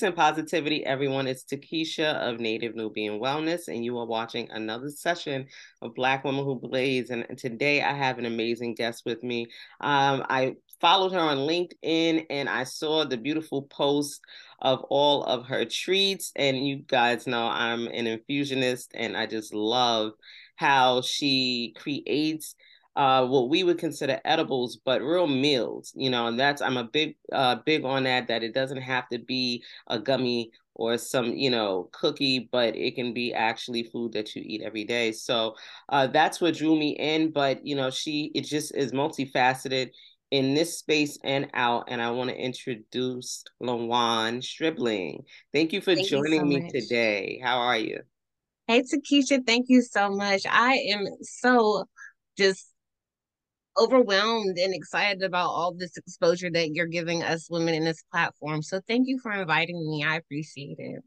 Peace and positivity, everyone. It's Takesha of Native Nubian Wellness, and you are watching another session of Black Women Who Blaze. And today I have an amazing guest with me. Um, I followed her on LinkedIn and I saw the beautiful post of all of her treats. And you guys know I'm an infusionist, and I just love how she creates uh, what we would consider edibles, but real meals, you know, and that's I'm a big uh, big on that. That it doesn't have to be a gummy or some you know cookie, but it can be actually food that you eat every day. So uh, that's what drew me in. But you know, she it just is multifaceted in this space and out. And I want to introduce LaWann Stribling. Thank you for Thank joining you so me much. today. How are you? Hey Takesha, thank you so much. I am so just overwhelmed and excited about all this exposure that you're giving us women in this platform. So thank you for inviting me. I appreciate it.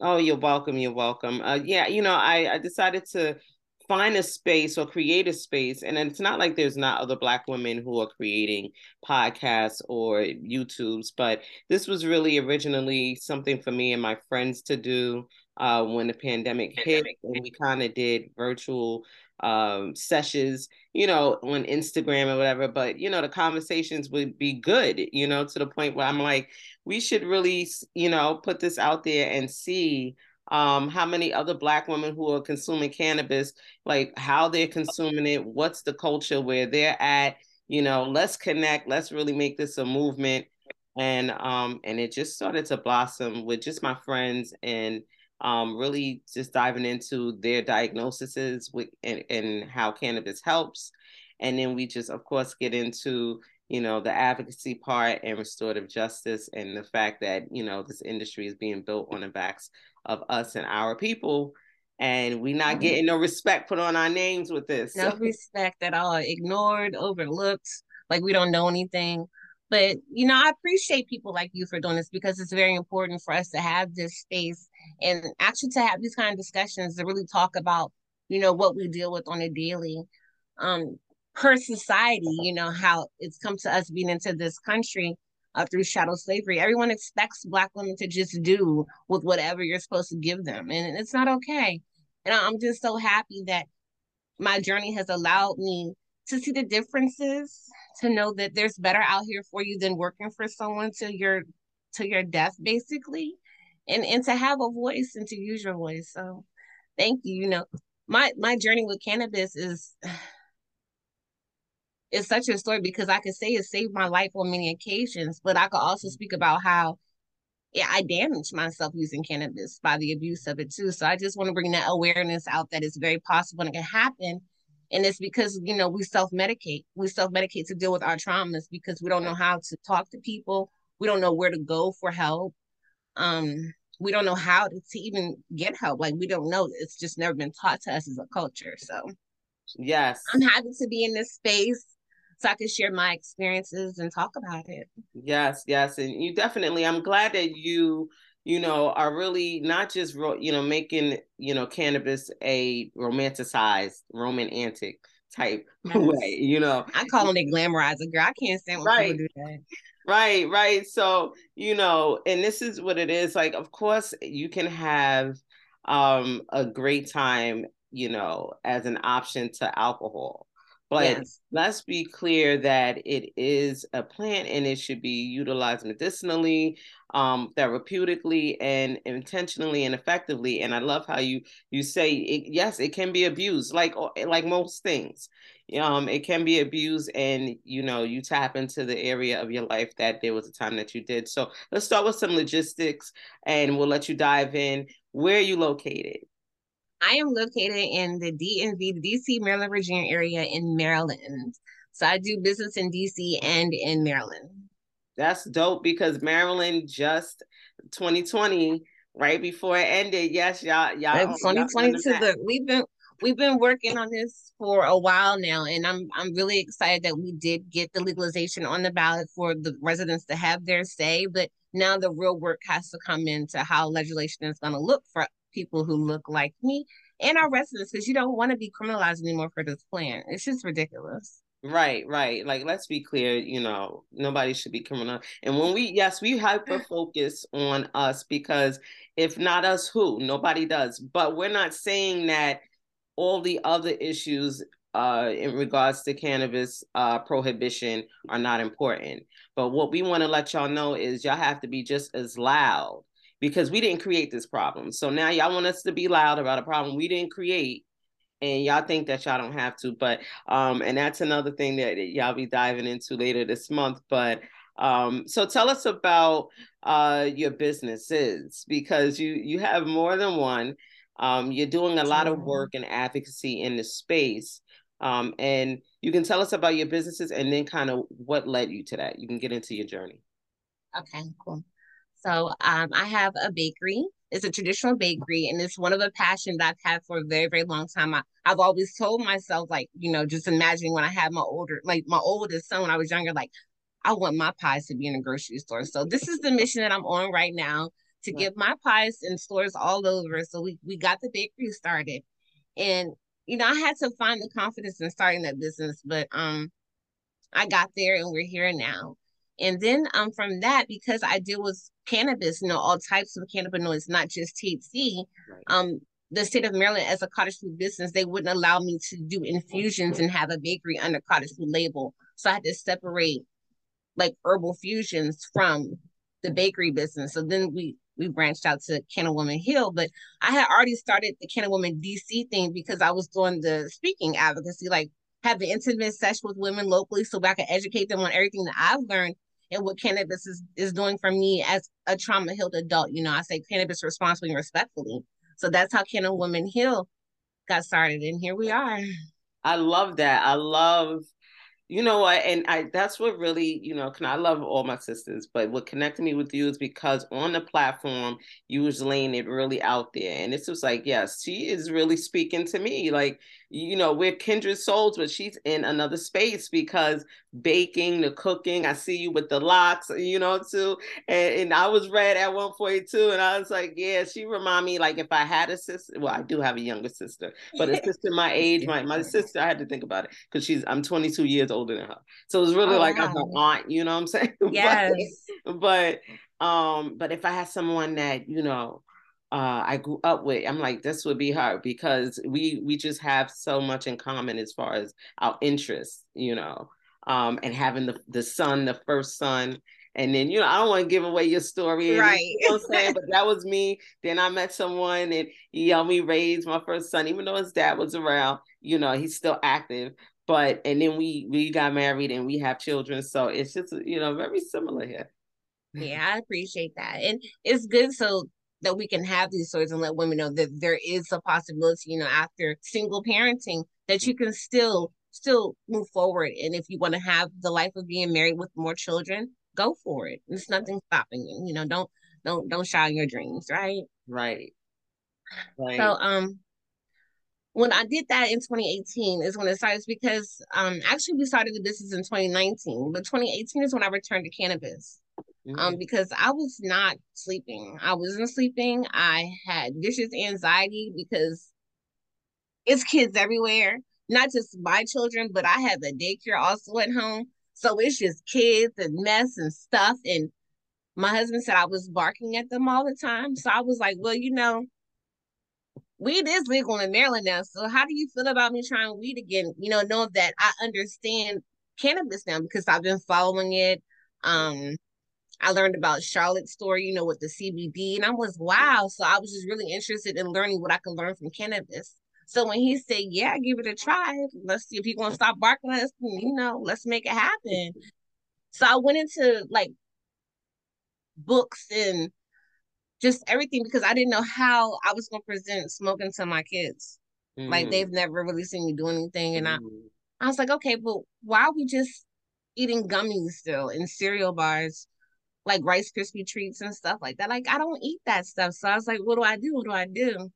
Oh, you're welcome. You're welcome. Uh, yeah, you know, I, I decided to find a space or create a space. And it's not like there's not other Black women who are creating podcasts or YouTubes, but this was really originally something for me and my friends to do uh, when the pandemic, pandemic. hit. And we kind of did virtual um, sessions, you know, on Instagram or whatever. But you know, the conversations would be good, you know, to the point where I'm like, we should really, you know, put this out there and see um, how many other Black women who are consuming cannabis, like how they're consuming it, what's the culture where they're at. You know, let's connect. Let's really make this a movement. And um, and it just started to blossom with just my friends and um, really just diving into their diagnoses with and, and how cannabis helps. And then we just, of course, get into you know the advocacy part and restorative justice and the fact that you know this industry is being built on the backs of us and our people. And we not mm-hmm. getting no respect put on our names with this. No respect at all. Ignored overlooked. Like we don't know anything but you know, I appreciate people like you for doing this because it's very important for us to have this space and actually to have these kind of discussions to really talk about, you know, what we deal with on a daily um per society, you know, how it's come to us being into this country uh, through chattel slavery. Everyone expects black women to just do with whatever you're supposed to give them. And it's not okay. And I'm just so happy that my journey has allowed me to see the differences, to know that there's better out here for you than working for someone to your to your death, basically, and and to have a voice and to use your voice. So, thank you. You know, my my journey with cannabis is it's such a story because I could say it saved my life on many occasions, but I could also speak about how yeah, I damaged myself using cannabis by the abuse of it too. So I just want to bring that awareness out that it's very possible and it can happen and it's because you know we self-medicate. We self-medicate to deal with our traumas because we don't know how to talk to people. We don't know where to go for help. Um we don't know how to, to even get help. Like we don't know. It's just never been taught to us as a culture. So yes. I'm happy to be in this space so I can share my experiences and talk about it. Yes, yes, and you definitely. I'm glad that you you know, are really not just, you know, making, you know, cannabis a romanticized Roman antic type yes. way, you know. I call it glamorizing, girl. I can't stand when right. people do that. Right, right. So, you know, and this is what it is. Like, of course, you can have um a great time, you know, as an option to alcohol. But yes. let's be clear that it is a plant and it should be utilized medicinally, um, therapeutically, and intentionally and effectively. And I love how you you say it, yes, it can be abused, like like most things. Um, it can be abused, and you know you tap into the area of your life that there was a time that you did. So let's start with some logistics, and we'll let you dive in. Where are you located? I am located in the DMV, the DC, Maryland, Virginia area in Maryland. So I do business in DC and in Maryland. That's dope because Maryland just 2020, right before it ended. Yes, y'all, y'all. 2022. Look, we've been we've been working on this for a while now, and I'm I'm really excited that we did get the legalization on the ballot for the residents to have their say. But now the real work has to come into how legislation is going to look for people who look like me and our residents because you don't want to be criminalized anymore for this plan. It's just ridiculous. Right, right. Like let's be clear, you know, nobody should be criminal. And when we yes, we hyper focus on us because if not us, who? Nobody does. But we're not saying that all the other issues uh in regards to cannabis uh prohibition are not important. But what we want to let y'all know is y'all have to be just as loud because we didn't create this problem. So now y'all want us to be loud about a problem we didn't create and y'all think that y'all don't have to but um and that's another thing that y'all be diving into later this month but um so tell us about uh your businesses because you you have more than one. Um you're doing a lot of work and advocacy in the space um and you can tell us about your businesses and then kind of what led you to that. You can get into your journey. Okay cool so um i have a bakery it's a traditional bakery, and it's one of the passions I've had for a very, very long time. I, I've always told myself, like, you know, just imagining when I had my older, like my oldest son when I was younger, like, I want my pies to be in a grocery store. So this is the mission that I'm on right now to get my pies in stores all over. So we we got the bakery started, and you know, I had to find the confidence in starting that business, but um, I got there, and we're here now. And then um, from that, because I deal with cannabis, you know, all types of cannabinoids, not just THC, right. um, the state of Maryland, as a cottage food business, they wouldn't allow me to do infusions and have a bakery under cottage food label. So I had to separate like herbal fusions from the bakery business. So then we we branched out to Canna Woman Heal, but I had already started the Canna Woman DC thing because I was doing the speaking advocacy, like having intimate sex with women locally so I could educate them on everything that I've learned and what cannabis is, is doing for me as a trauma healed adult. You know, I say cannabis responsibly and respectfully. So that's how Canna Woman Heal got started. And here we are. I love that. I love you know what? And i that's what really you know can i love all my sisters but what connected me with you is because on the platform you was laying it really out there. And it's just like yes she is really speaking to me. Like you know we're kindred souls but she's in another space because baking the cooking i see you with the locks you know too. And, and i was red at 142 and i was like yeah she remind me like if i had a sister well i do have a younger sister but a sister my age my, my sister i had to think about it because she's i'm 22 years old older than her. So it was really oh, like wow. I'm an aunt, you know what I'm saying? Yes. but, but um, but if I had someone that, you know, uh, I grew up with, I'm like, this would be her because we we just have so much in common as far as our interests, you know. Um, and having the the son, the first son, and then you know I don't want to give away your story, right? You know what I'm saying, but that was me. Then I met someone, and he helped me raise my first son, even though his dad was around. You know, he's still active, but and then we we got married and we have children so it's just you know very similar here. Yeah i appreciate that and it's good so that we can have these stories and let women know that there is a possibility you know after single parenting that you can still still move forward and if you want to have the life of being married with more children go for it. There's nothing stopping you you know don't don't don't shy on your dreams right? Right. Right. so um when I did that in 2018 is when it started because um actually we started the business in 2019, but 2018 is when I returned to cannabis. Um, mm-hmm. Um, because I was not sleeping. I wasn't sleeping. I had vicious anxiety because it's kids everywhere, not just my children, but I have a daycare also at home. So it's just kids and mess and stuff. And my husband said I was barking at them all the time. So I was like, well, you know, weed is legal in Maryland now. So how do you feel about me trying weed again? You know, knowing that I understand cannabis now because I've been following it. Um, I learned about Charlotte's story, you know, with the CBD, and I was wow. So I was just really interested in learning what I could learn from cannabis. So when he said, "Yeah, give it a try. Let's see if he gonna stop barking at us. You know, let's make it happen." So I went into like books and just everything because I didn't know how I was gonna present smoking to my kids. Mm. Like they've never really seen me do anything, and mm. I, I was like, okay, but why are we just eating gummies still and cereal bars, like Rice Krispie treats and stuff like that? Like I don't eat that stuff, so I was like, what do I do? What do I do?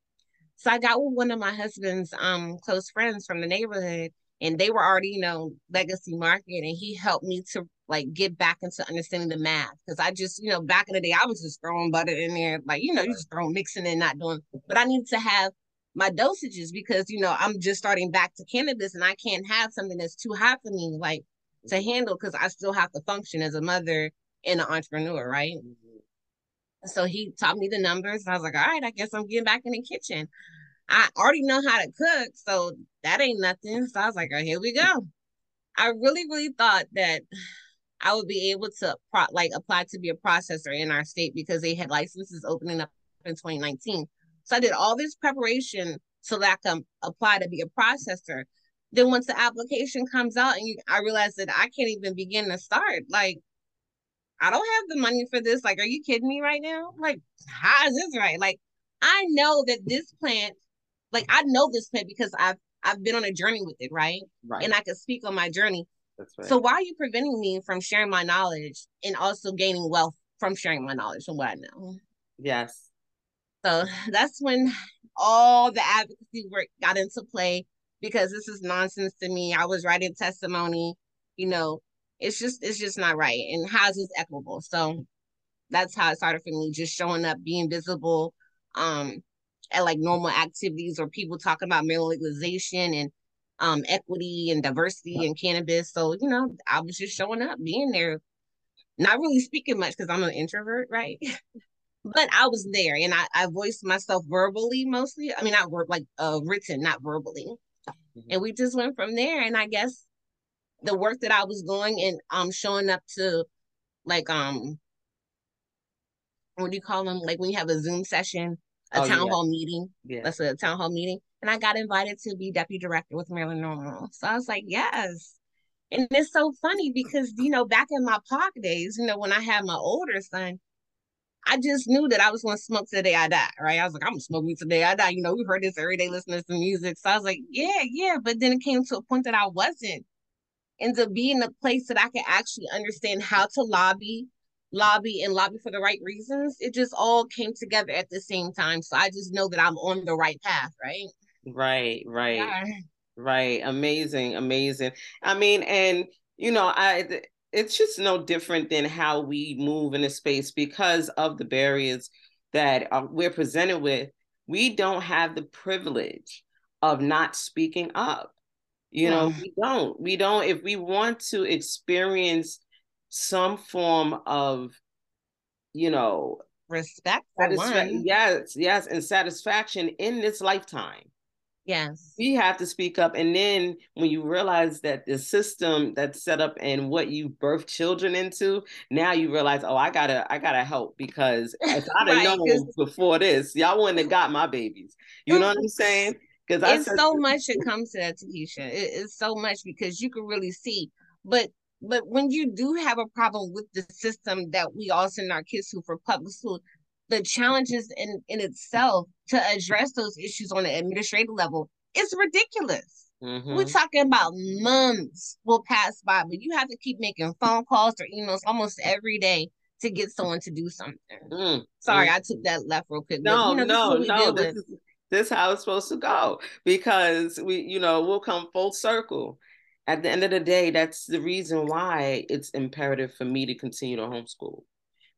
So I got with one of my husband's um close friends from the neighborhood, and they were already, you know, legacy market, and he helped me to like get back into understanding the math because I just, you know, back in the day I was just throwing butter in there, like you know, you just throwing mixing and not doing. But I needed to have my dosages because you know I'm just starting back to cannabis and I can't have something that's too high for me like to handle because I still have to function as a mother and an entrepreneur, right? Mm-hmm. So he taught me the numbers. I was like, all right, I guess I'm getting back in the kitchen. I already know how to cook, so that ain't nothing. So I was like, oh, here we go. I really, really thought that I would be able to pro- like apply to be a processor in our state because they had licenses opening up in 2019. So I did all this preparation so that I can apply to be a processor. Then once the application comes out and you, I realized that I can't even begin to start. Like, I don't have the money for this. Like, are you kidding me right now? Like, how is this right? Like, I know that this plant, like I know this plant because I've I've been on a journey with it, right? Right. And I can speak on my journey. Right. So why are you preventing me from sharing my knowledge and also gaining wealth from sharing my knowledge from what I know? Yes. So that's when all the advocacy work got into play because this is nonsense to me. I was writing testimony, you know, it's just it's just not right. And how is this equitable? So that's how it started for me, just showing up, being visible, um, at like normal activities or people talking about marijuana legalization and um equity and diversity and cannabis. So, you know, I was just showing up, being there, not really speaking much because I'm an introvert, right? but I was there and I, I voiced myself verbally mostly. I mean, not work like uh written, not verbally. Mm-hmm. And we just went from there. And I guess the work that I was doing and um showing up to like um what do you call them? Like when you have a Zoom session, a oh, town yeah. hall meeting. Yeah. That's a town hall meeting. And I got invited to be deputy director with Maryland NORML. So I was like, yes. And it's so funny because, you know, back in my park days, you know, when I had my older son, I just knew that I was going to smoke today I die, right? I was like, I'm smoking till the day I die. You know, we heard this every day listening to music. So I was like, yeah, yeah. But then it came to a point that I wasn't. And to be in a place that I could actually understand how to lobby, lobby, and lobby for the right reasons, it just all came together at the same time. So I just know that I'm on the right path, right? Right, right. Yeah. Right. Amazing, amazing. I mean, and you know, I it's just no different than how we move in a space because of the barriers that uh, we're presented with. We don't have the privilege of not speaking up. You know, we don't. We don't. If we want to experience some form of, you know, respect for satisfa- one. Yes, yes, and satisfaction in this lifetime. Yes. We have to speak up. And then when you realize that the system that's set up and what you birth children into, now you realize, oh, I gotta, I gotta help because if I'd have right, known before this, y'all wouldn't have got my babies. You know what I'm saying? Because it's so much that comes to that, Takesha. It, it's so much because you can really see. But but when you do have a problem with the system that we all send our kids to for public school, the challenges in, in itself to address those issues on the administrative level is ridiculous. Mm-hmm. We're talking about months will pass by, but you have to keep making phone calls or emails almost every day to get someone to do something. Mm-hmm. Sorry, I took that left real quick. No, but, you know, no, no. This is, this is how it's supposed to go because we, you know, we'll come full circle. At the end of the day, that's the reason why it's imperative for me to continue to homeschool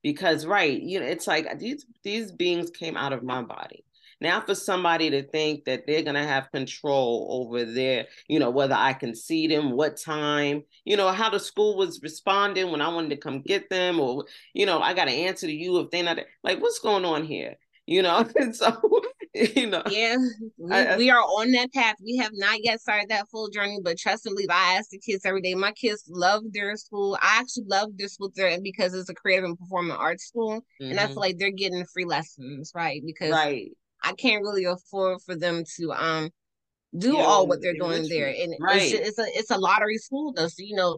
because right you know it's like uh, these these beings came out of my body. Now for somebody to think that they're going to have control over their you know whether i can see them what time you know how the school was responding when i wanted to come get them or you know i got to answer to you if they're not like what's going on here? You know and so you know yeah we, I, we, are on that path we have not yet started that full journey but trust and believe i ask the kids every day my kids love their school i actually love their school there because it's a creative and performing arts school mm-hmm. and i feel mm-hmm. like they're getting free lessons right because right i can't really afford for them to um do yeah, all what they're doing there and right. it's, just, it's a it's a lottery school though so you know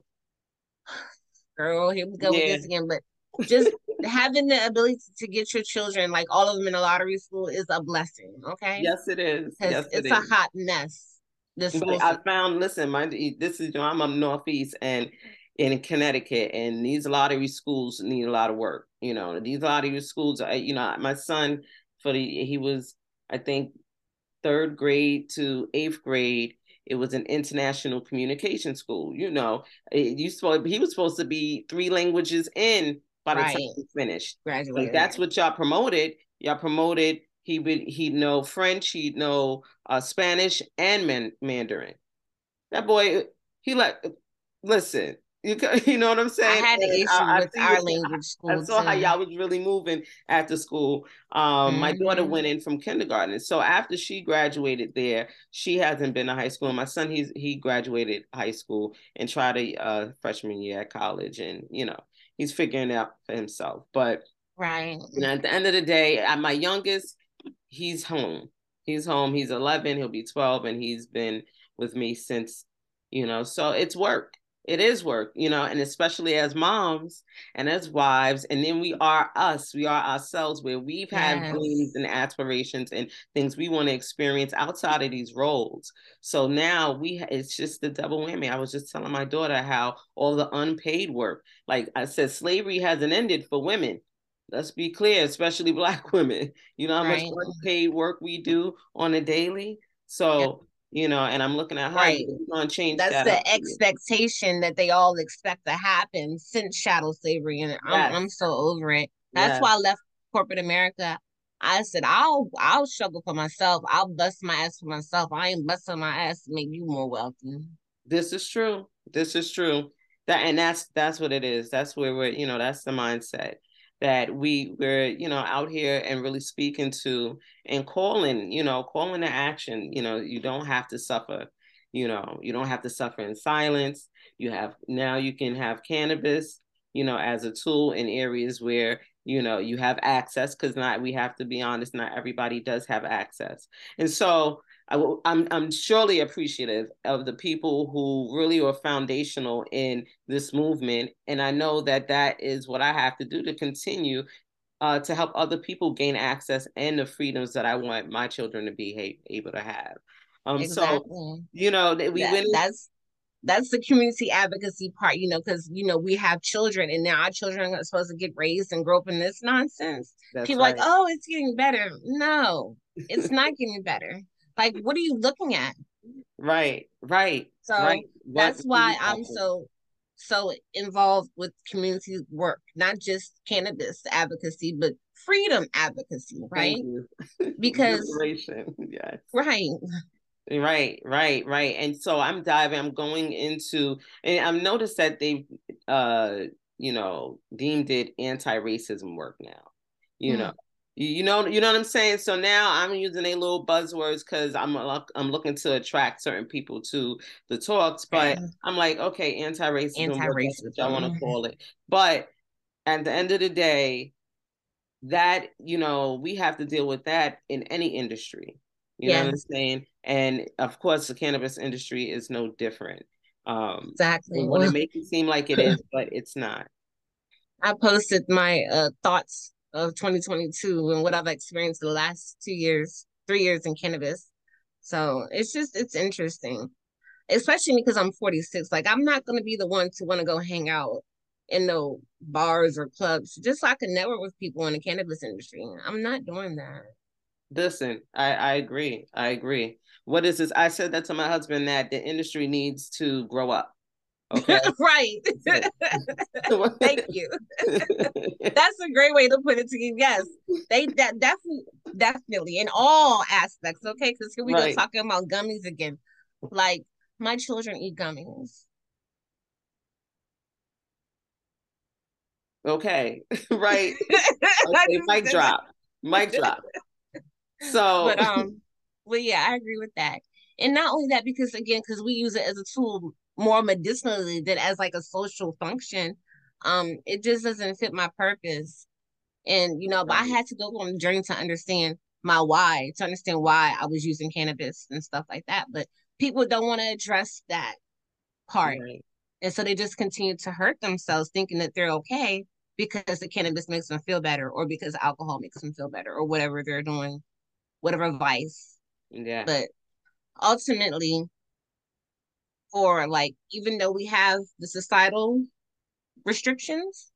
girl here we go yeah. with this again but just having the ability to get your children, like all of them in a lottery school, is a blessing. Okay. Yes, it is. Yes, it's it a is. hot mess. This I found. Listen, my this is you know I'm up northeast and in Connecticut, and these lottery schools need a lot of work. You know, these lottery schools. Are, you know, my son for the he was I think third grade to eighth grade it was an international communication school you know it, you supposed he was supposed to be three languages in by the right. time he finished. Graduated. Like that's what y'all promoted. Y'all promoted He would he'd know French, he'd know uh, Spanish and man, Mandarin. That boy, he like listen. You, you know what I'm saying? I had an issue I, with I our language school. I saw too. how y'all was really moving after school. Um, mm-hmm. My daughter went in from kindergarten, so after she graduated there, she hasn't been to high school. My son, he's he graduated high school and tried a uh, freshman year at college, and you know he's figuring out for himself. But right, you know, at the end of the day, at my youngest, he's home. He's home. He's 11. He'll be 12, and he's been with me since you know. So it's work it is work, you know, and especially as moms and as wives, and then we are us, we are ourselves, where we've had yes. dreams and aspirations and things we want to experience outside of these roles. So now we, it's just the double whammy. I was just telling my daughter how all the unpaid work, like I said, slavery hasn't ended for women. Let's be clear, especially Black women. You know how right. much unpaid work we do on a daily. So you know, and I'm looking at how right. you going to change That's that the expectation that they all expect to happen since chattel slavery, and yes. I'm I'm so over it. That's yes. why I left corporate America. I said I'll I'll struggle for myself. I'll bust my ass for myself. I ain't busting my ass to make you more wealthy. This is true. This is true. That and that's that's what it is. That's where we're you know that's the mindset that we we're you know out here and really speaking to and calling you know calling to action you know you don't have to suffer you know you don't have to suffer in silence. You have now you can have cannabis you know as a tool in areas where you know you have access because not we have to be honest not everybody does have access. And so I, I'm, I'm surely appreciative of the people who really are foundational in this movement, and I know that that is what I have to do to continue uh, to help other people gain access and the freedoms that I want my children to be able to have. Um, exactly. so you know that we that, went. That's that's the community advocacy part, you know, because you know we have children, and now our children are supposed to get raised and grow up in this nonsense. That's People right. like, oh, it's getting better. No, it's not getting better. Like, what are you looking at? Right, right. So right. that's why I'm so so involved with community work, not just cannabis advocacy, but freedom advocacy, right? Because yes. Right. Right, right, right. And so I'm diving, I'm going into and I've noticed that they've uh, you know, deemed it anti-racism work now. You mm. know, you know, you know what I'm saying. So now I'm using a little buzzwords because I'm I'm looking to attract certain people to the talks. But I'm like, okay, anti-racism, anti-racism, I want to call it. But at the end of the day, that you know, we have to deal with that in any industry. You know what I'm saying? And of course, the cannabis industry is no different. Um, exactly. Want to make it seem like it is, but it's not. I posted my uh, thoughts of 2022 and what I've experienced the last two years, three years in cannabis. So it's just it's interesting, especially because I'm 46. Like I'm not gonna be the one to want to go hang out in no bars or clubs just so I can network with people in the cannabis industry. I'm not doing that. Listen, I, I agree. I agree. What is this? I said that to my husband that the industry needs to grow up. Okay. right. Thank you. That's a great way to put it to you. Yes. They that definitely definitely in all aspects. Okay. Because here we right. go talking about gummies again. Like my children eat gummies. Okay. right. Okay. Mic drop. Mic drop. So but um well yeah, I agree with that. And not only that, because again, because we use it as a tool more medicinally than as like a social function um it just doesn't fit my purpose. And you know but i had to go on a journey to understand my why to understand why i was using cannabis and stuff like that but people don't want to address that part. Right. and so they just continue to hurt themselves thinking that they're okay because the cannabis makes them feel better or because alcohol makes them feel better or whatever they're doing whatever vice. Yeah. But ultimately for like even though we have the societal restrictions,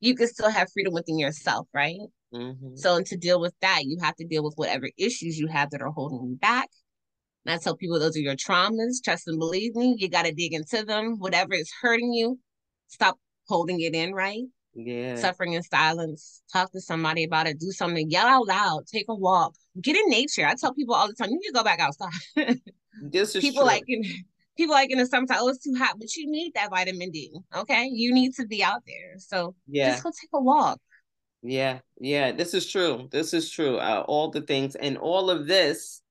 you can still have freedom within yourself, right? Mm-hmm. So and to deal with that, you have to deal with whatever issues you have that are holding you back. And I tell people those are your traumas. Trust and believe me, you got to dig into them. Whatever is hurting you, stop holding it in, right? Yeah. Suffering in silence. Talk to somebody about it. Do something. Yell out loud. Take a walk. Get in nature. I tell people all the time, you need to go back outside. this is people true. like in people like in the summertime, oh, it's too hot, but you need that vitamin D. Okay. You need to be out there. So yeah. just go take a walk. Yeah, yeah, this is true. This is true. Uh, all the things and all of this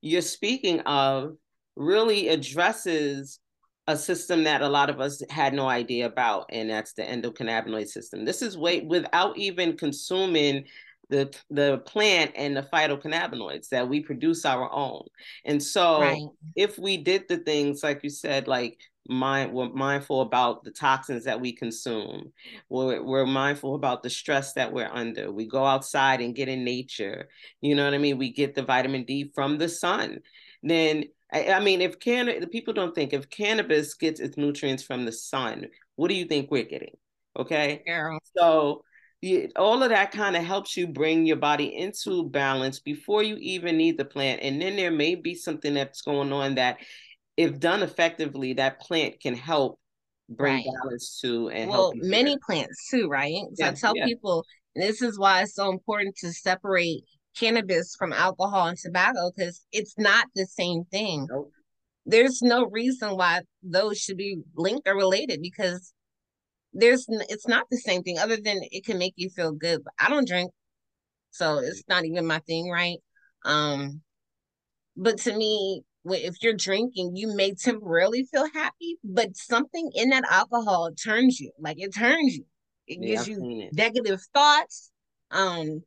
you're speaking of really addresses a system that a lot of us had no idea about, and that's the endocannabinoid system. This is way without even consuming the the plant and the phytocannabinoids that we produce our own. And so right. if we did the things like you said, like mind we're mindful about the toxins that we consume. We're, we're mindful about the stress that we're under. We go outside and get in nature. You know what i mean? We get the vitamin d from the sun. Then i, I mean if can the people don't think if cannabis gets its nutrients from the sun what do you think we're getting? Okay? Yeah. so all of that kind of helps you bring your body into balance before you even need the plant and then there may be something that's going on that if done effectively, that plant can help bring right. balance to and well, many plants too, right? So yeah, I tell yeah. people this is why it's so important to separate cannabis from alcohol and tobacco because it's not the same thing. Nope. There's no reason why those should be linked or related because there's it's not the same thing other than it can make you feel good. But I don't drink, so it's not even my thing, right? Um, but to me, if you're drinking, you may temporarily feel happy, but something in that alcohol turns you. Like it turns you. It yeah, gives you negative thoughts. Um,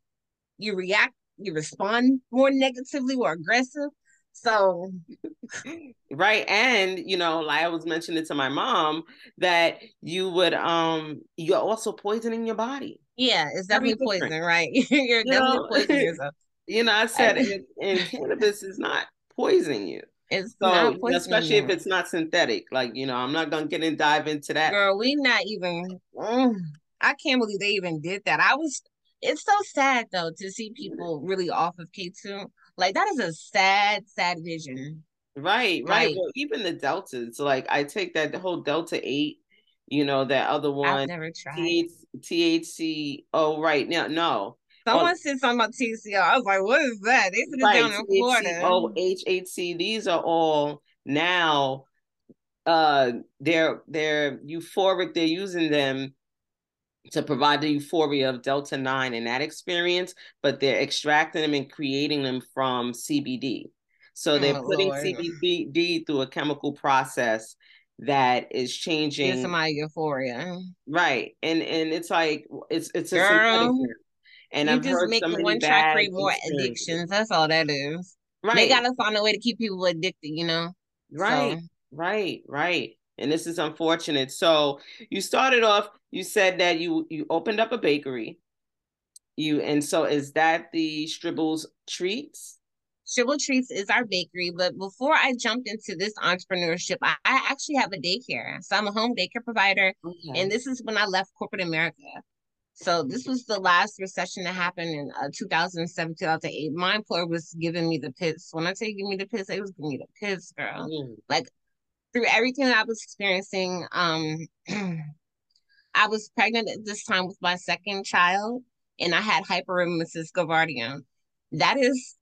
you react, you respond more negatively or aggressive. So right. And you know, like I was mentioning to my mom that you would um you're also poisoning your body. Yeah, it's definitely poison, right? you're you definitely know, poisoning yourself. You know, I said and, and cannabis is not poisoning you. It's so especially if it's not synthetic. Like you know, I'm not gonna get and dive into that. Girl, we not even. Mm, I can't believe they even did that. I was. It's so sad though to see people really off of K two. Like that is a sad, sad vision. Right, right. Like, well, even the deltas. Like I take that the whole delta eight. You know that other one. I've never tried. THC. Oh, right now, no. Someone oh, said something about TCO. I was like, what is that? They said right, down in Florida. Oh, HHC. These are all now uh they're they're euphoric, they're using them to provide the euphoria of Delta 9 and that experience, but they're extracting them and creating them from CBD. So oh, they're oh, putting Lord. CBD through a chemical process that is changing some euphoria. Right. And and it's like it's it's a Girl, and you I'm just making one track create more addictions. That's all that is. Right. They gotta find a way to keep people addicted, you know. Right. So. Right. Right. And this is unfortunate. So you started off. You said that you you opened up a bakery. You and so is that the Stribbles Treats? Stribble Treats is our bakery, but before I jumped into this entrepreneurship, I, I actually have a daycare. So I'm a home daycare provider, okay. and this is when I left corporate America. So this was the last recession that happened in uh, 2007, 2008. My employer was giving me the pits. When I say give me the pits, they was giving me the pits, girl. Mm. Like through everything that I was experiencing, um, I was pregnant at this time with my second child, and I had hyperemesis gravidarum. That is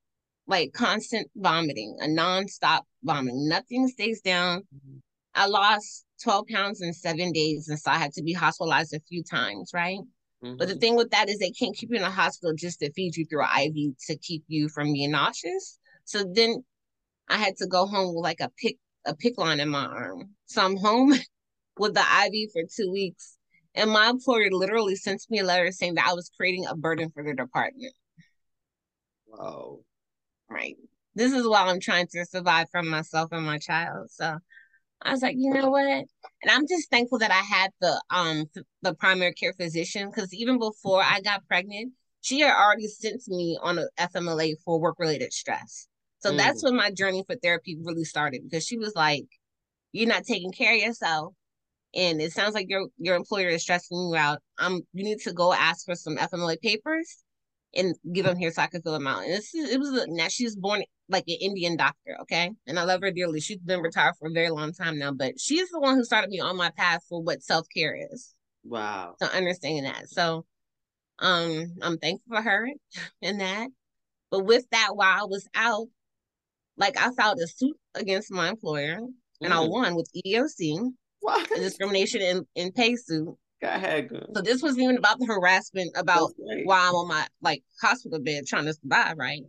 like constant vomiting, a nonstop vomiting. Nothing stays down. Mm-hmm. I lost 12 pounds in seven days, and so I had to be hospitalized a few times, right? Mm-hmm. But the mm-hmm. thing with that is they can't keep you in a hospital just to feed you through an IV to keep you from being nauseous. So then I had to go home with like a pick a PICC line in my arm. So I'm home with the IV for two weeks. And my employer literally sent me a letter saying that I was creating a burden for the department. Wow. Right. This is while I'm trying to survive from myself and my child. So I was like, you know what? And I'm just thankful that I had the um the primary care physician because even before I got pregnant, she had already sent me on a FMLA for work related stress. So mm. that's when my journey for therapy really started because she was like, "You're not taking care of yourself, and it sounds like your your employer is stressing you out. Um, you need to go ask for some FMLA papers and give them here so I can fill them out. And this is, it was now she's born like an Indian doctor, okay? And I love her dearly. She's been retired for a very long time now, but she's the one who started me on my path for what self care is. Wow. So understanding that. So um I'm thankful for her and that. But with that, while I was out, like I filed a suit against my employer and I Mm. won with EEOC, What? a discrimination in, in pay suit. Go ahead. So this wasn't even about the harassment about great. I'm on my like hospital bed trying to survive, right?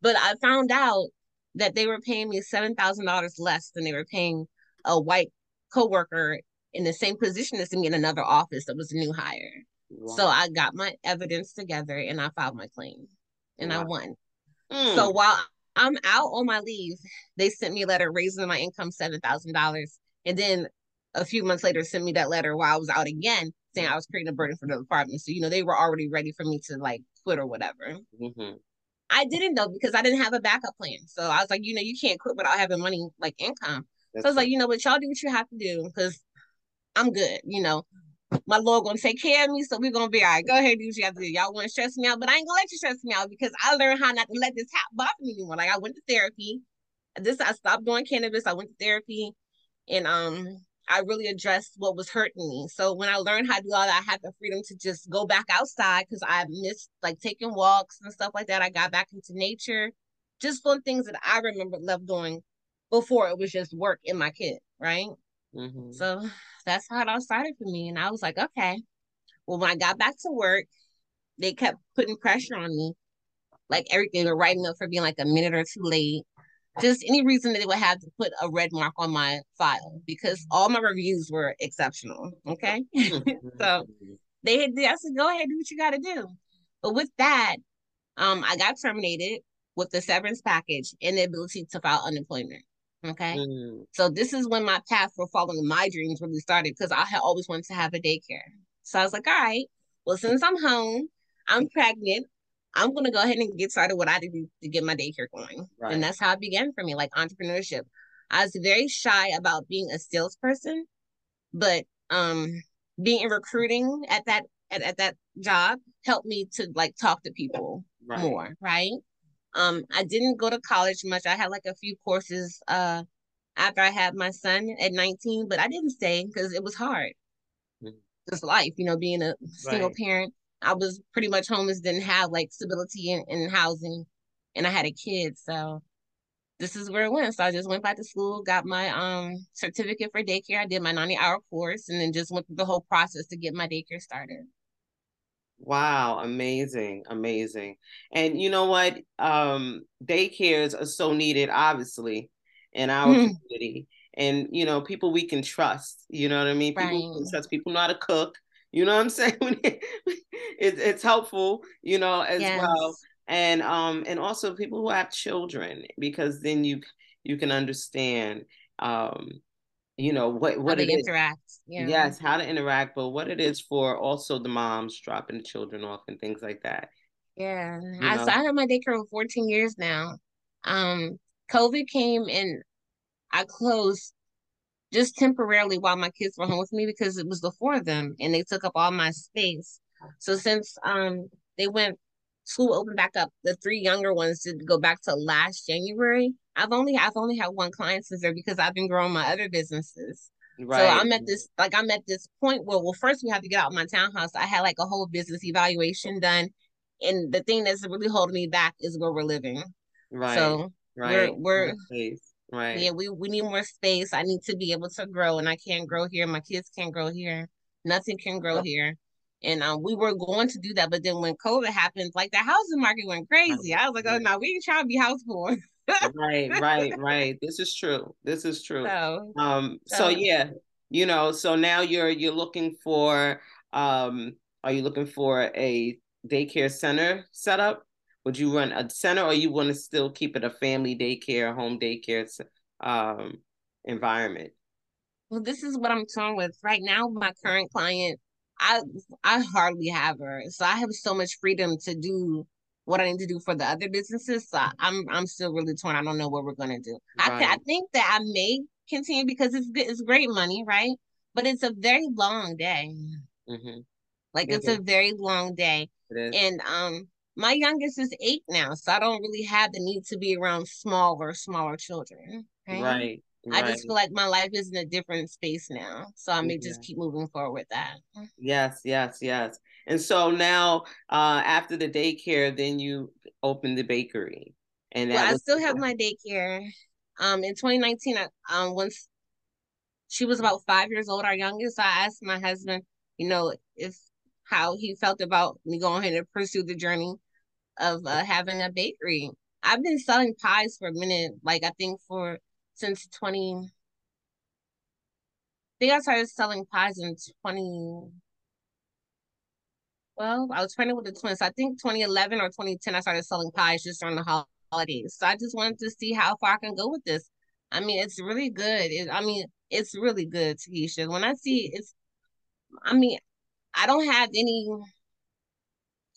But I found out that they were paying me seven thousand dollars less than they were paying a white coworker in the same position as me in another office that was a new hire. So I got my evidence together and I filed my claim and I won. Mm. So while I'm out on my leave, they sent me a letter raising my income seven thousand dollars, and then a few months later sent me that letter while I was out again, saying I was creating a burden for the department. So you know they were already ready for me to like quit or whatever. Mhm. I didn't though because I didn't have a backup plan. So I was like, you know, you can't quit without having money like income. That's So I was like, you know but y'all do what you have to do because I'm good. You know, my Lord gonna take care of me, so we're gonna be all right. Go ahead, do what you have to do. Y'all want to stress me out, but I ain't gonna let you stress me out because I learned how not to let this ha- bother me anymore. Like I went to therapy. This I stopped doing cannabis. I went to therapy, and um, I really addressed what was hurting me. So when I learned how to do all that, I had the freedom to just go back outside because I missed like taking walks and stuff like that. I got back into nature, just doing things that I remember loved doing before it was just work and my kid, right? Mhm. So that's how it all started for me. And I was like, okay. Well, when I got back to work, they kept putting pressure on me. Like everything, they were writing up for being like a minute or two late. Just any reason that they would have to put a red mark on my file because all my reviews were exceptional. Okay. So they had, I said, go ahead, do what you got to do. But with that, um, I got terminated with the severance package and the ability to file unemployment. Okay. Mm. So this is when my path for following my dreams really started because I had always wanted to have a daycare. So I was like, all right, well, since I'm home, I'm pregnant, I'm gonna go ahead and get started what I do to get my daycare going. Right. And that's how it began for me, like entrepreneurship. I was very shy about being a salesperson, but um being in recruiting at that at, at that job helped me to like talk to people Right. more, right? Um, I didn't go to college much. I had like a few courses uh after I had my son at 19, but I didn't stay because it was hard. Mhm. Just life, you know, being a single Right. parent. I was pretty much homeless, didn't have like stability in, in housing, and I had a kid. So this is where it went. So I just went back to school, got my um certificate for daycare. I did my 90 hour course and then just went through the whole process to get my daycare started. Wow, amazing, amazing. And you know what? Um, daycares are so needed, obviously, in our community. And you know, people we can trust. You know what I mean? People Right. trust. People know how to cook. You know what I'm saying? it's it's helpful, you know, as well. And um, and also people who have children, because then you you can understand um, you know, what what they it is. interact. Yeah. Yes, how to interact, but what it is for also the moms dropping the children off and things like that. Yeah. You I so I had my daycare for 14 years now. Um, COVID came and I closed just temporarily while my kids were home with me because it was the four of them and they took up all my space. So since um they went school opened back up, the three younger ones did go back to last January. I've only I've only had one client since there because I've been growing my other businesses. Right. So I'm at this like I'm at this point where well first we have to get out of my townhouse. I had like a whole business evaluation done. And the thing that's really holding me back is where we're living. Right. So right. we're space. Right. yeah, we, we need more space. I need to be able to grow, and I can't grow here. My kids can't grow here. Nothing can grow Yep. here. And um, we were going to do that, but then when COVID happened, like the housing market went crazy. I was like, oh no, we ain't trying to be house poor. Right, right, right. This is true. This is true. So Um, so So- yeah, you know, so now you're you're looking for um are you looking for a daycare center setup? Would you run a center or you want to still keep it a family daycare, home daycare um environment? well, this is what I'm torn with right now. My current client, I I hardly have her, so I have so much freedom to do what I need to do for the other businesses. So I'm I'm still really torn. I don't know what we're gonna do. I can, I think that I may continue because it's good. It's great money, right? But it's a very long day. hmm Like It it's a very long day, It is. and um, my youngest is eight now, so I don't really have the need to be around smaller smaller children. Right. Right, Right. I just feel like my life is in a different space now. So I may yeah. just keep moving forward with that. Yes, yes, yes. And so now uh after the daycare, then you opened the bakery. And well, I still have my daycare. Um in 2019, I, um once she was about five years old, our youngest, I asked my husband, you know, if how he felt about me going ahead and pursue the journey of uh, having a bakery. I've been selling pies for a minute, like I think for since 20 I think I started selling pies in 20 well, I was pregnant with the twins. So I think 2011 or 2010 I started selling pies just during the holidays. So I just wanted to see how far I can go with this. I mean, it's really good. It, I mean, it's really good, Keisha. When I see it's I mean, I don't have any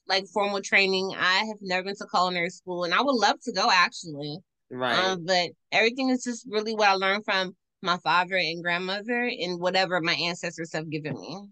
like formal training. I have never been to culinary school, and I would love to go actually. Right. Um, but everything is just really what I learned from my father and grandmother and whatever my ancestors have given me.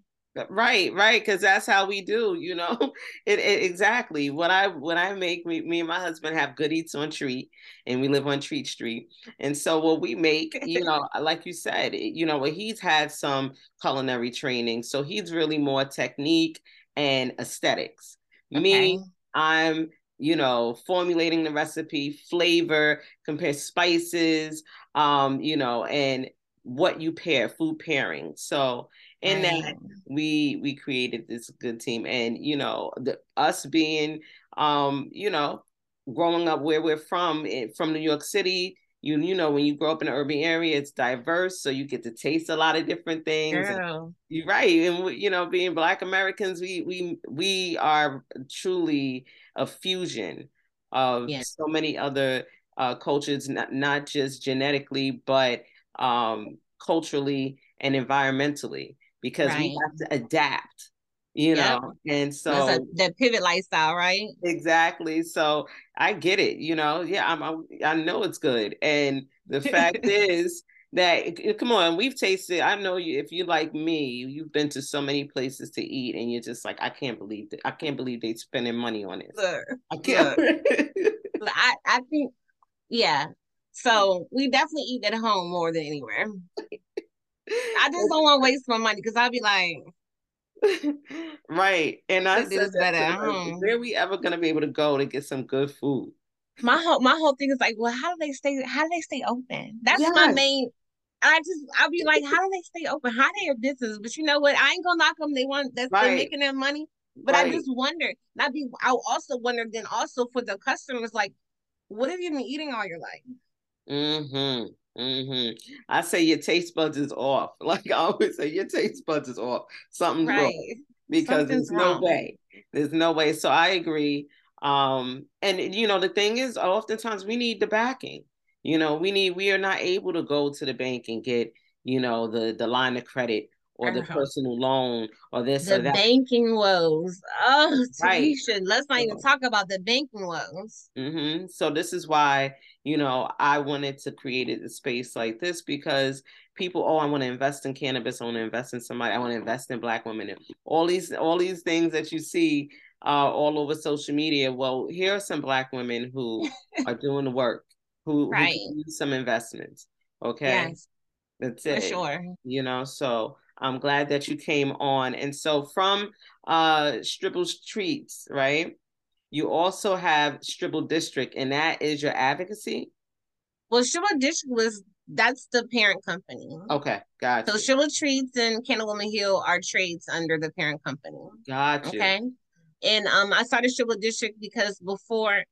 Right, right, because that's how we do, you know. It, it, exactly what I when I make me, me and my husband have good eats on Treat, and we live on Treat Street, and so what we make, you know, like you said, you know, he's had some culinary training, so he's really more technique and aesthetics. Okay. Me, I'm you know formulating the recipe, flavor, compare spices, um, you know, and what you pair, food pairing. So in right. that we we created this good team, and you know, the us being um, you know, growing up where we're from, eh, from New York City, you you know when you grow up in an urban area it's diverse so you get to taste a lot of different things you're right and you know being black americans we we we are truly a fusion of so many other uh, cultures not, not just genetically but um, culturally and environmentally because right. we have to adapt you yep. know and so a, the pivot lifestyle right? Exactly so i get it you know yeah i'm, I'm i know it's good and the fact is that come on we've tasted i know you if you like me you've been to so many places to eat and you're just like i can't believe that i can't believe they're spending money on it i can't I, I think yeah so we definitely eat at home more than anywhere. I just don't want to waste my money because i'll be like right. And I said better. Where are we ever gonna be able to go to get some good food? My whole my whole thing is like, well, how do they stay how do they stay open? That's yes. my main I just I'll be like, how do they stay open? How they are business? But you know what? I ain't gonna knock them. They want that's right. they're making their money. But right. I just wonder. Not be. I also wonder then also for the customers, like, what have you been eating all your life? Mm-hmm. Mm-hmm. I say your taste buds is off. Like I always say, your taste buds is off. Something's right. wrong because Something's there's wrong. no way. There's no way. So I agree. Um, and you know, the thing is, oftentimes we need the backing. You know, we need. We are not able to go to the bank and get you know the the line of credit or the uh-huh. personal loan or this the or that. banking woes. Oh, right. let's not even talk about the banking woes. Mm-hmm. So this is why you know, I wanted to create a space like this because people, oh, I want to invest in cannabis, I want to invest in somebody, I want to invest in black women, and all these all these things that you see uh, all over social media. Well, here are some black women who are doing the work, who, right. who need some investments. Okay. Yes. That's it. For sure. You know, so I'm glad that you came on. And so from uh Stribble's Treats, right? You also have Stribble District, and that is your advocacy. Well, Stribble District was that's the parent company. Okay, gotcha. So Stribble Treats and Candlewoman Hill are trades under the parent company. Gotcha. Okay. And um, I started Stribble District because before,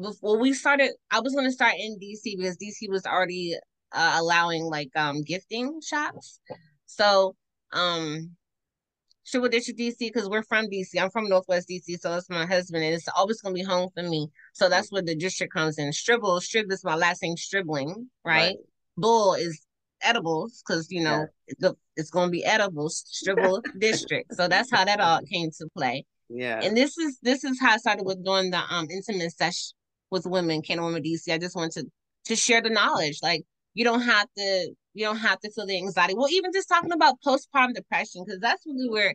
before we started, I was going to start in DC because DC was already uh, allowing like um gifting shops. So um Stribble District DC because we're from DC. I'm from Northwest DC, so that's my husband, and it's always gonna be home for me. So that's where the district comes in. Stribble, Strib is my last name, Stribling, right? right. Bull is edibles because you know yeah. it's gonna be edibles. Stribble District. So that's how that all came to play. Yeah. And this is this is how I started with doing the um intimate session with women, Can Women DC. I just wanted to to share the knowledge. Like you don't have to you don't have to feel the anxiety. Well, even just talking about postpartum depression, because that's really where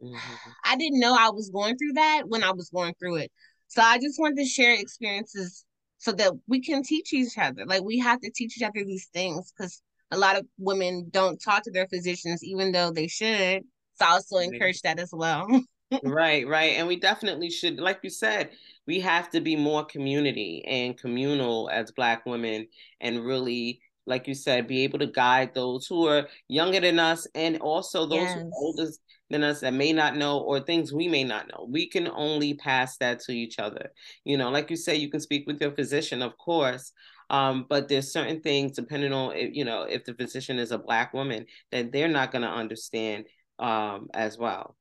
mm-hmm. I didn't know I was going through that when I was going through it. So I just wanted to share experiences so that we can teach each other. Like we have to teach each other these things because a lot of women don't talk to their physicians, even though they should. So I also encourage that as well. right, right. And we definitely should, like you said, we have to be more community and communal as Black women and really, like you said, be able to guide those who are younger than us and also those yes. who are older than us that may not know or things we may not know. We can only pass that to each other. You know, like you say, you can speak with your physician, of course, um, but there's certain things depending on if, you know if the physician is a black woman that they're not going to understand um, as well.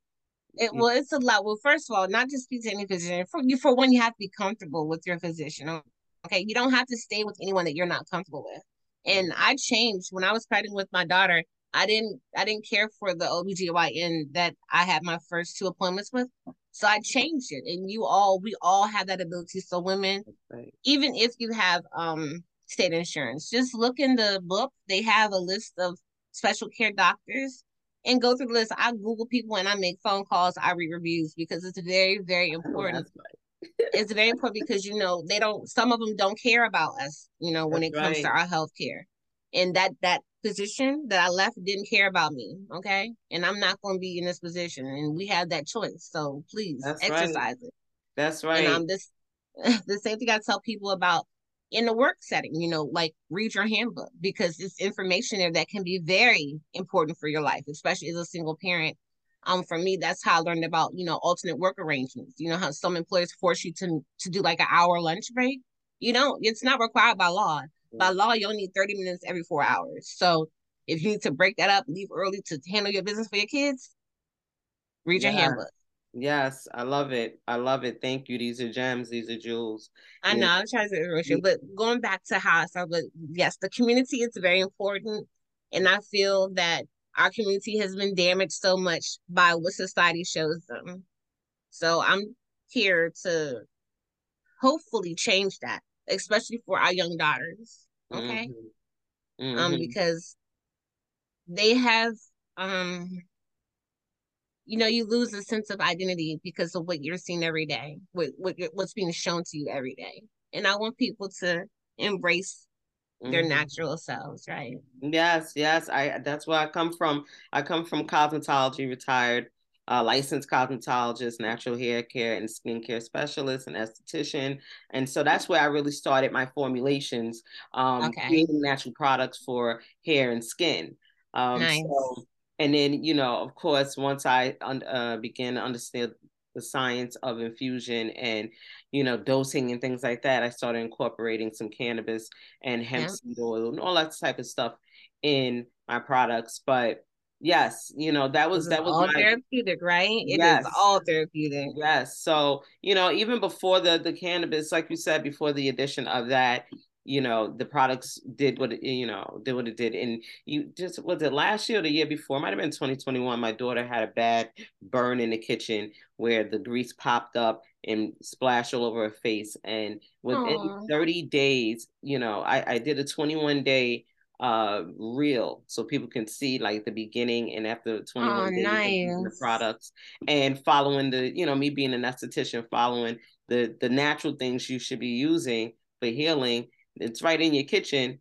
It, well, it's a lot. Well, first of all, not just speak to any physician. For you, for one, you have to be comfortable with your physician. Okay, you don't have to stay with anyone that you're not comfortable with. And I changed when I was pregnant with my daughter. I didn't I didn't care for the OBGYN that I had my first two appointments with. So I changed it. And you all we all have that ability. So women, right. even if you have um state insurance, just look in the book. They have a list of special care doctors and go through the list. I Google people and I make phone calls, I read reviews because it's very, very important. it's very important because you know they don't some of them don't care about us, you know, when that's it comes right. to our health care. And that that position that I left didn't care about me. Okay. And I'm not going to be in this position. And we have that choice. So please That's exercise right. it. That's right. And um, this, the same thing I tell people about in the work setting, you know, like read your handbook because it's information there that can be very important for your life, especially as a single parent. Um, for me, that's how I learned about, you know, alternate work arrangements. You know, how some employers force you to to do like an hour lunch break. You don't, it's not required by law by law, you only need 30 minutes every four hours. So if you need to break that up, leave early to handle your business for your kids, read your handbook. Yes, I love it. I love it. Thank you. These are gems. These are jewels. I know. I'm trying to rush you, but going back to how I but yes, the community is very important, and I feel that our community has been damaged so much by what society shows them. So I'm here to hopefully change that, especially for our young daughters okay mm-hmm. um mm-hmm. because they have um you know you lose a sense of identity because of what you're seeing every day what, what what's being shown to you every day and i want people to embrace their mm-hmm. natural selves right yes yes i that's where i come from i come from cosmetology retired a licensed cosmetologist, natural hair care and skincare specialist, and esthetician. And so that's where I really started my formulations, um, okay. creating natural products for hair and skin. Um, nice. So, and then, you know, of course, once I uh, began to understand the science of infusion and you know dosing and things like that i started incorporating some cannabis and hemp yeah. seed oil and all that type of stuff in my products but Yes, you know that was that was all my, therapeutic, right? It yes. is all therapeutic. Yes. So you know, even before the the cannabis, like you said, before the addition of that, you know, the products did what it, you know did what it did. And you just was it last year or the year before? It might have been 2021. My daughter had a bad burn in the kitchen where the grease popped up and splashed all over her face. And within Aww. 30 days, you know, I, I did a 21 day uh real so people can see like the beginning and after 21 oh, days nice. the products and following the you know me being an esthetician following the the natural things you should be using for healing it's right in your kitchen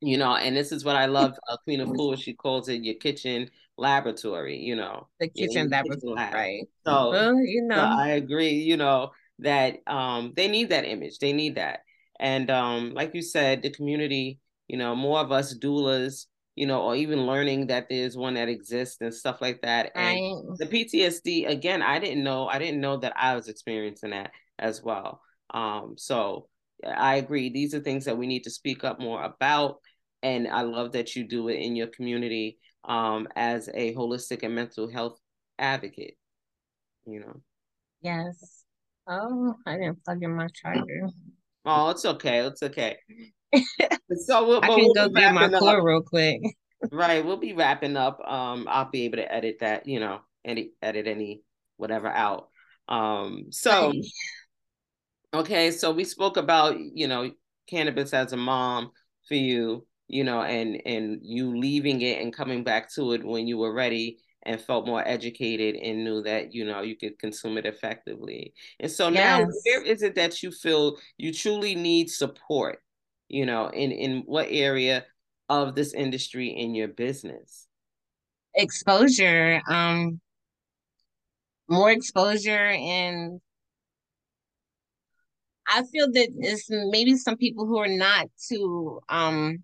you know and this is what i love uh, queen of Fools, she calls it your kitchen laboratory you know the kitchen laboratory lab. right so well, you know so i agree you know that um they need that image they need that and um like you said the community you know, more of us doulas, you know, or even learning that there's one that exists and stuff like that. And right. the PTSD, again, I didn't know, I didn't know that I was experiencing that as well. Um, so I agree. These are things that we need to speak up more about. And I love that you do it in your community um, as a holistic and mental health advocate, you know. Yes. Oh, I didn't plug in my charger. Oh, it's okay. It's okay. so we'll, I can we'll go get my core real quick. right, we'll be wrapping up. Um, I'll be able to edit that, you know, any edit any whatever out. Um, so okay, so we spoke about you know cannabis as a mom for you, you know, and and you leaving it and coming back to it when you were ready, and felt more educated and knew that you know you could consume it effectively and so yes. now where is it that you feel you truly need support you know in in what area of this industry in your business exposure um more exposure and I feel that it's maybe some people who are not too um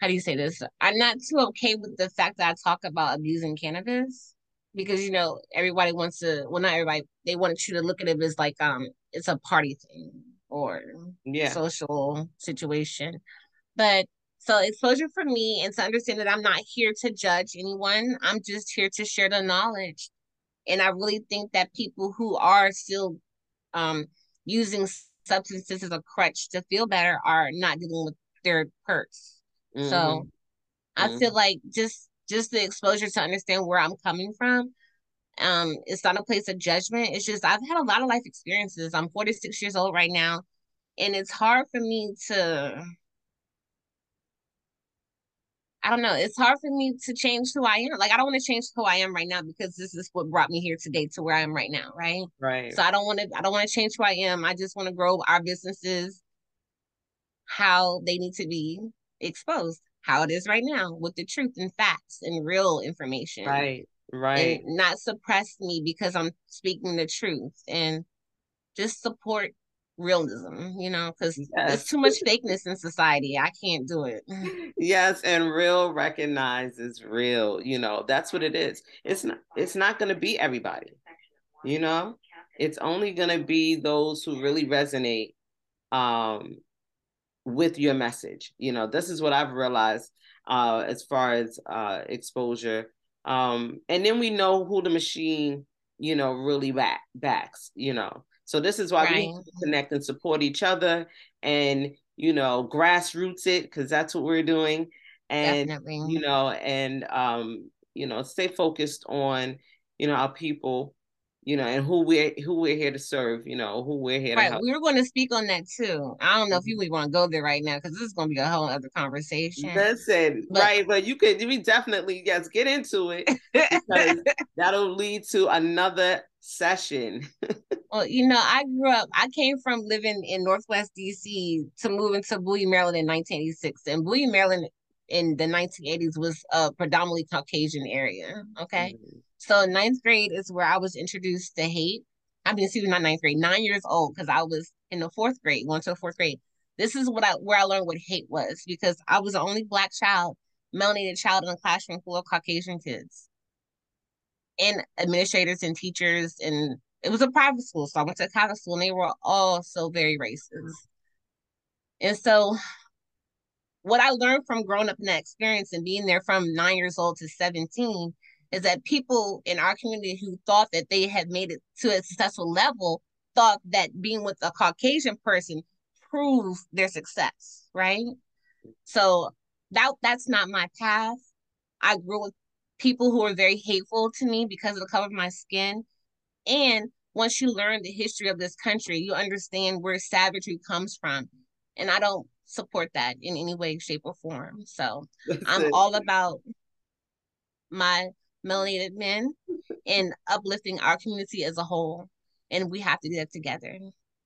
how do you say this? I'm not too okay with the fact that I talk about abusing cannabis because you know everybody wants to well not everybody they want you to look at it as like um it's a party thing or yeah social situation. But so exposure for me and to understand that I'm not here to judge anyone. I'm just here to share the knowledge. And I really think that people who are still um using substances as a crutch to feel better are not dealing with their hurts. Mm-hmm. So mm-hmm. I feel like just just the exposure to understand where I'm coming from. Um, it's not a place of judgment. It's just I've had a lot of life experiences. I'm 46 years old right now, and it's hard for me to I don't know. It's hard for me to change who I am. Like I don't want to change who I am right now because this is what brought me here today to where I am right now, right? Right. So I don't want to I don't want to change who I am. I just want to grow our businesses how they need to be exposed, how it is right now with the truth and facts and real information. Right. Right. And not suppress me because I'm speaking the truth and just support realism, you know, because yes. there's too much fakeness in society. I can't do it. Yes, and real recognizes real. You know, that's what it is. It's not. It's not going to be everybody. You know, it's only going to be those who really resonate um, with your message. You know, this is what I've realized uh, as far as uh, exposure. Um, and then we know who the machine, you know, really back backs. You know, so this is why right. we connect and support each other and, you know, grassroots it because that's what we're doing. And, Definitely. you know, and, um, you know, stay focused on, you know, our people you know, and who we're who we're here to serve, you know, who we're here right. to help. We were going to speak on that too. I don't know if you mm-hmm. would want to go there right now because this is going to be a whole other conversation. Listen, but, right, but you could we definitely yes get into it because that'll lead to another session. well, you know, I grew up. I came from living in Northwest DC to moving to Bowie, Maryland in 1986, and Bowie, Maryland in the 1980s was a predominantly Caucasian area. Okay. Mm-hmm. So ninth grade is where I was introduced to hate. I mean, excuse me, not ninth grade, nine years old, because I was in the fourth grade, going to the fourth grade. This is what I where I learned what hate was because I was the only black child, melanated child in a classroom full of Caucasian kids. And administrators and teachers, and it was a private school. So I went to a Catholic school and they were all so very racist. And so what I learned from growing up in that experience and being there from nine years old to 17 is that people in our community who thought that they had made it to a successful level thought that being with a Caucasian person proved their success, right? So that that's not my path. I grew people who are very hateful to me because of the color of my skin. And once you learn the history of this country, you understand where savagery comes from. And I don't support that in any way, shape, or form. So I'm all about my melanated men and uplifting our community as a whole. And we have to do that together.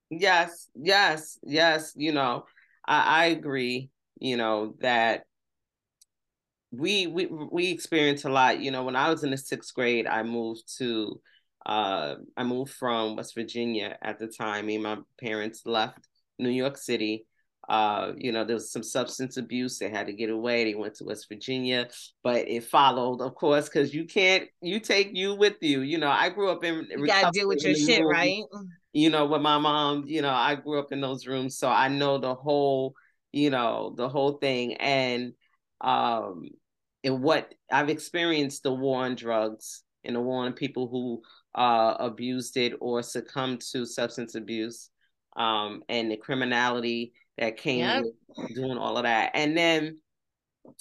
Yes, yes, yes. You know, I, I agree, you know, that we we we experience a lot. You know, when I was in the sixth grade, I moved to uh I moved from West Virginia at the time. Me and my parents left New York City uh, you know, there was some substance abuse. They had to get away. They went to West Virginia, but it followed, of course, because you can't you take you with you. You know, I grew up in you gotta deal with your shit, room. right? You know, with my mom, you know, I grew up in those rooms, so I know the whole, you know, the whole thing. And um and what I've experienced the war on drugs and the war on people who uh abused it or succumbed to substance abuse um and the criminality that came yep. doing all of that. And then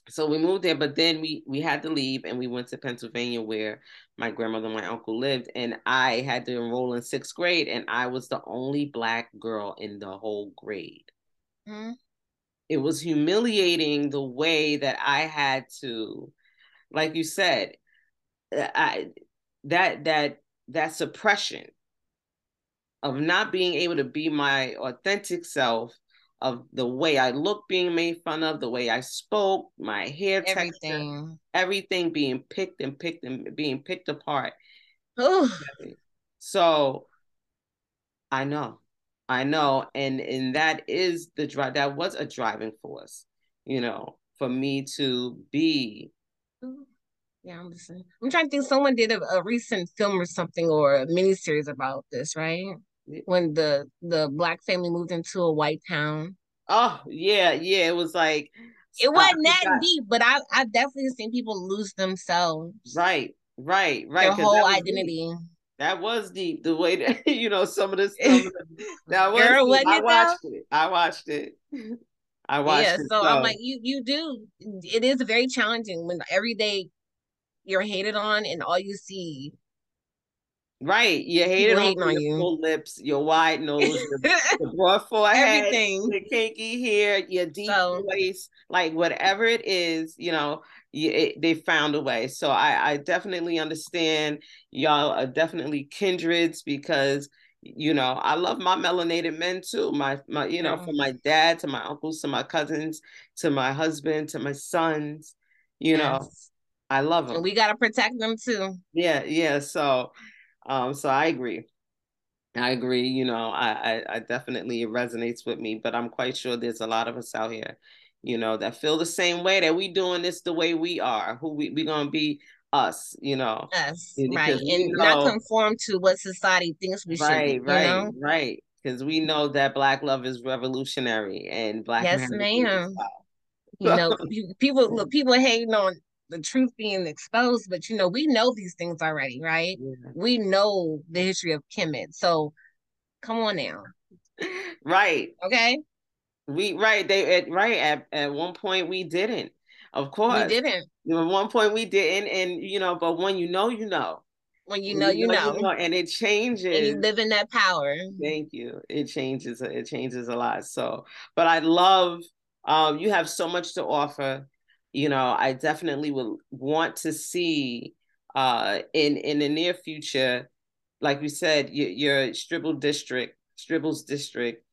so we moved there, but then we we had to leave and we went to Pennsylvania where my grandmother and my uncle lived. And I had to enroll in sixth grade, and I was the only black girl in the whole grade. Mm-hmm. It was humiliating the way that I had to, like you said, uh, I that that that suppression of not being able to be my authentic self of the way I look being made fun of, the way I spoke, my hair everything. texture, everything being picked and picked and being picked apart. so I know. I know. And and that is the drive that was a driving force, you know, for me to be yeah, I'm listening. I'm trying to think. Someone did a, a recent film or something or a miniseries about this, right? When the the black family moved into a white town. Oh yeah, yeah. It was like it wasn't that deep, but I I definitely seen people lose themselves. Right, right, right. Their whole identity. That was deep. The way that you know some of this stuff. that was. Girl, I watched though? it. I watched it. I watched yeah, it. So, so I'm like, you you do. It is very challenging when every day you're hated on and all you see Right. You hate it on, on your full lips, your wide nose, your, your broad forehead, everything, the kinky hair, your deep so, voice, like whatever it is, you know, you, it, they found a way. So I, I definitely understand y'all are definitely kindreds because you know I love my melanated men too. My my you know from my dad to my uncles to my cousins to my husband to my sons, you yes. know I love them. And we gotta protect them too. Yeah, yeah. So, um, so I agree. I agree. You know, I, I, I definitely it resonates with me, but I'm quite sure there's a lot of us out here, you know, that feel the same way that we doing this the way we are. Who we we gonna be us, you know. Us, right, and know, not conform to what society thinks we right, should. Right, right, right, right. Because we know that black love is revolutionary and black. Yes, ma'am. You know, people look people hating on the truth being exposed, but you know, we know these things already, right? Yeah. We know the history of Kemet. So come on now. Right. Okay. We right. They at right at, at one point we didn't. Of course. We didn't. At one point we didn't. And you know, but when you know, you know. When you know, you, know, you know. And it changes. And you live in that power. Thank you. It changes. It changes a lot. So, but I love um, you have so much to offer you know, I definitely would want to see uh, in in the near future, like you said, your, your Stribble district, Stribble's district,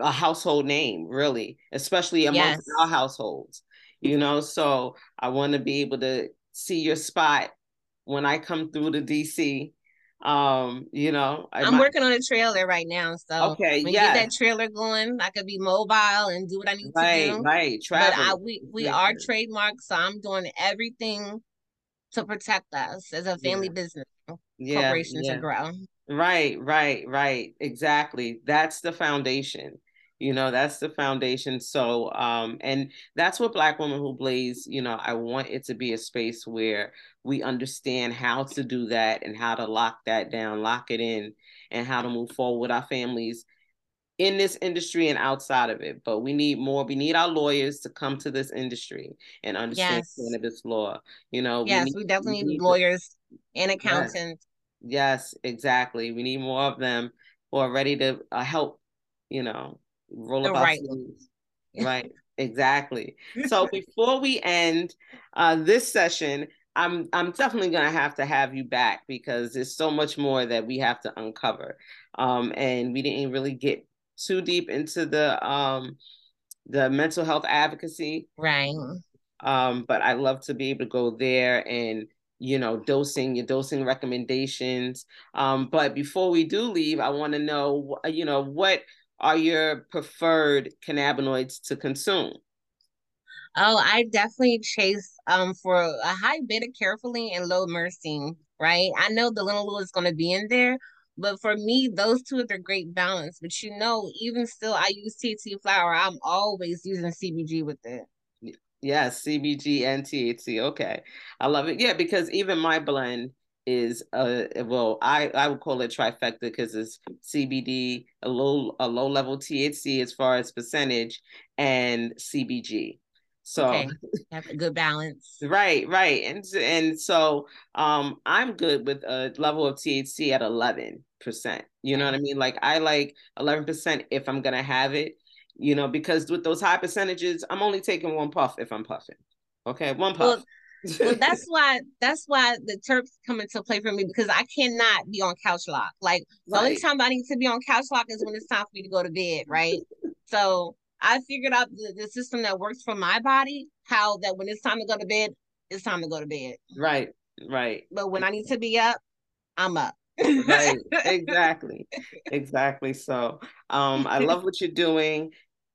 a household name, really, especially amongst yes. our households. You know, so I want to be able to see your spot when I come through to DC um, you know, I am working on a trailer right now. So okay, when yeah, get that trailer going, I could be mobile and do what I need right, to do. Right, Travel. But I, we we are trademarked, so I'm doing everything to protect us as a family yeah. business yeah, corporation yeah. to grow. Right, right, right. Exactly. That's the foundation you know that's the foundation. So um and that's what black women who blaze you know i want it to be a space where we understand how to do that and how to lock that down lock it in and how to move forward with our families in this industry and outside of it. But we need more we need our lawyers to come to this industry and understand yes. cannabis law. You know yes we, need, we definitely we need lawyers and accountants. Yes. yes exactly. We need more of them who are ready to uh, help you know roll the right right exactly. So before we end uh, this session i'm i'm definitely to have to have you back because there's so much more that we have to uncover. Um, and we didn't really get too deep into the um, the mental health advocacy. Right. Um, but i love to be able to go there and you know dosing your dosing recommendations. Um, but before we do leave i want to know you know what are your preferred cannabinoids to consume? Oh, I definitely chase um for a high beta caryophyllene and low myrcene, right? I know the linalool is going to be in there, but for me, those two are the great balance. But you know, even still, I use THC flower. I'm always using CBG with it. Yes, CBG and THC. Okay, I love it. Yeah, because even my blend is uh well I I would call it trifecta because it's CBD a low a low level THC as far as percentage and CBG. So okay. have a good balance. Right, right. And and so um I'm good with a level of THC at 11%. You know what I mean? Like I like 11% if I'm going to have it, you know, because with those high percentages, I'm only taking one puff if I'm puffing. Okay, one puff. Well, well, that's why that's why the Terps come into play for me because I cannot be on couch lock. Like the only time I need to be on couch lock is when it's time for me to go to bed, right? so I figured out the, the system that works for my body, how that when it's time to go to bed, it's time to go to bed. Right, right. But when I need to be up, I'm up. right, exactly. Exactly. So um I love what you're doing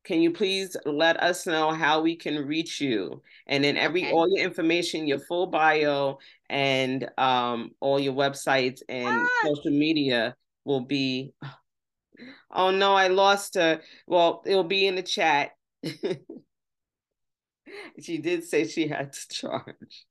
can you please let us know how we can reach you and then every okay. all your information your full bio and um, all your websites and ah. social media will be oh no i lost her well it'll be in the chat she did say she had to charge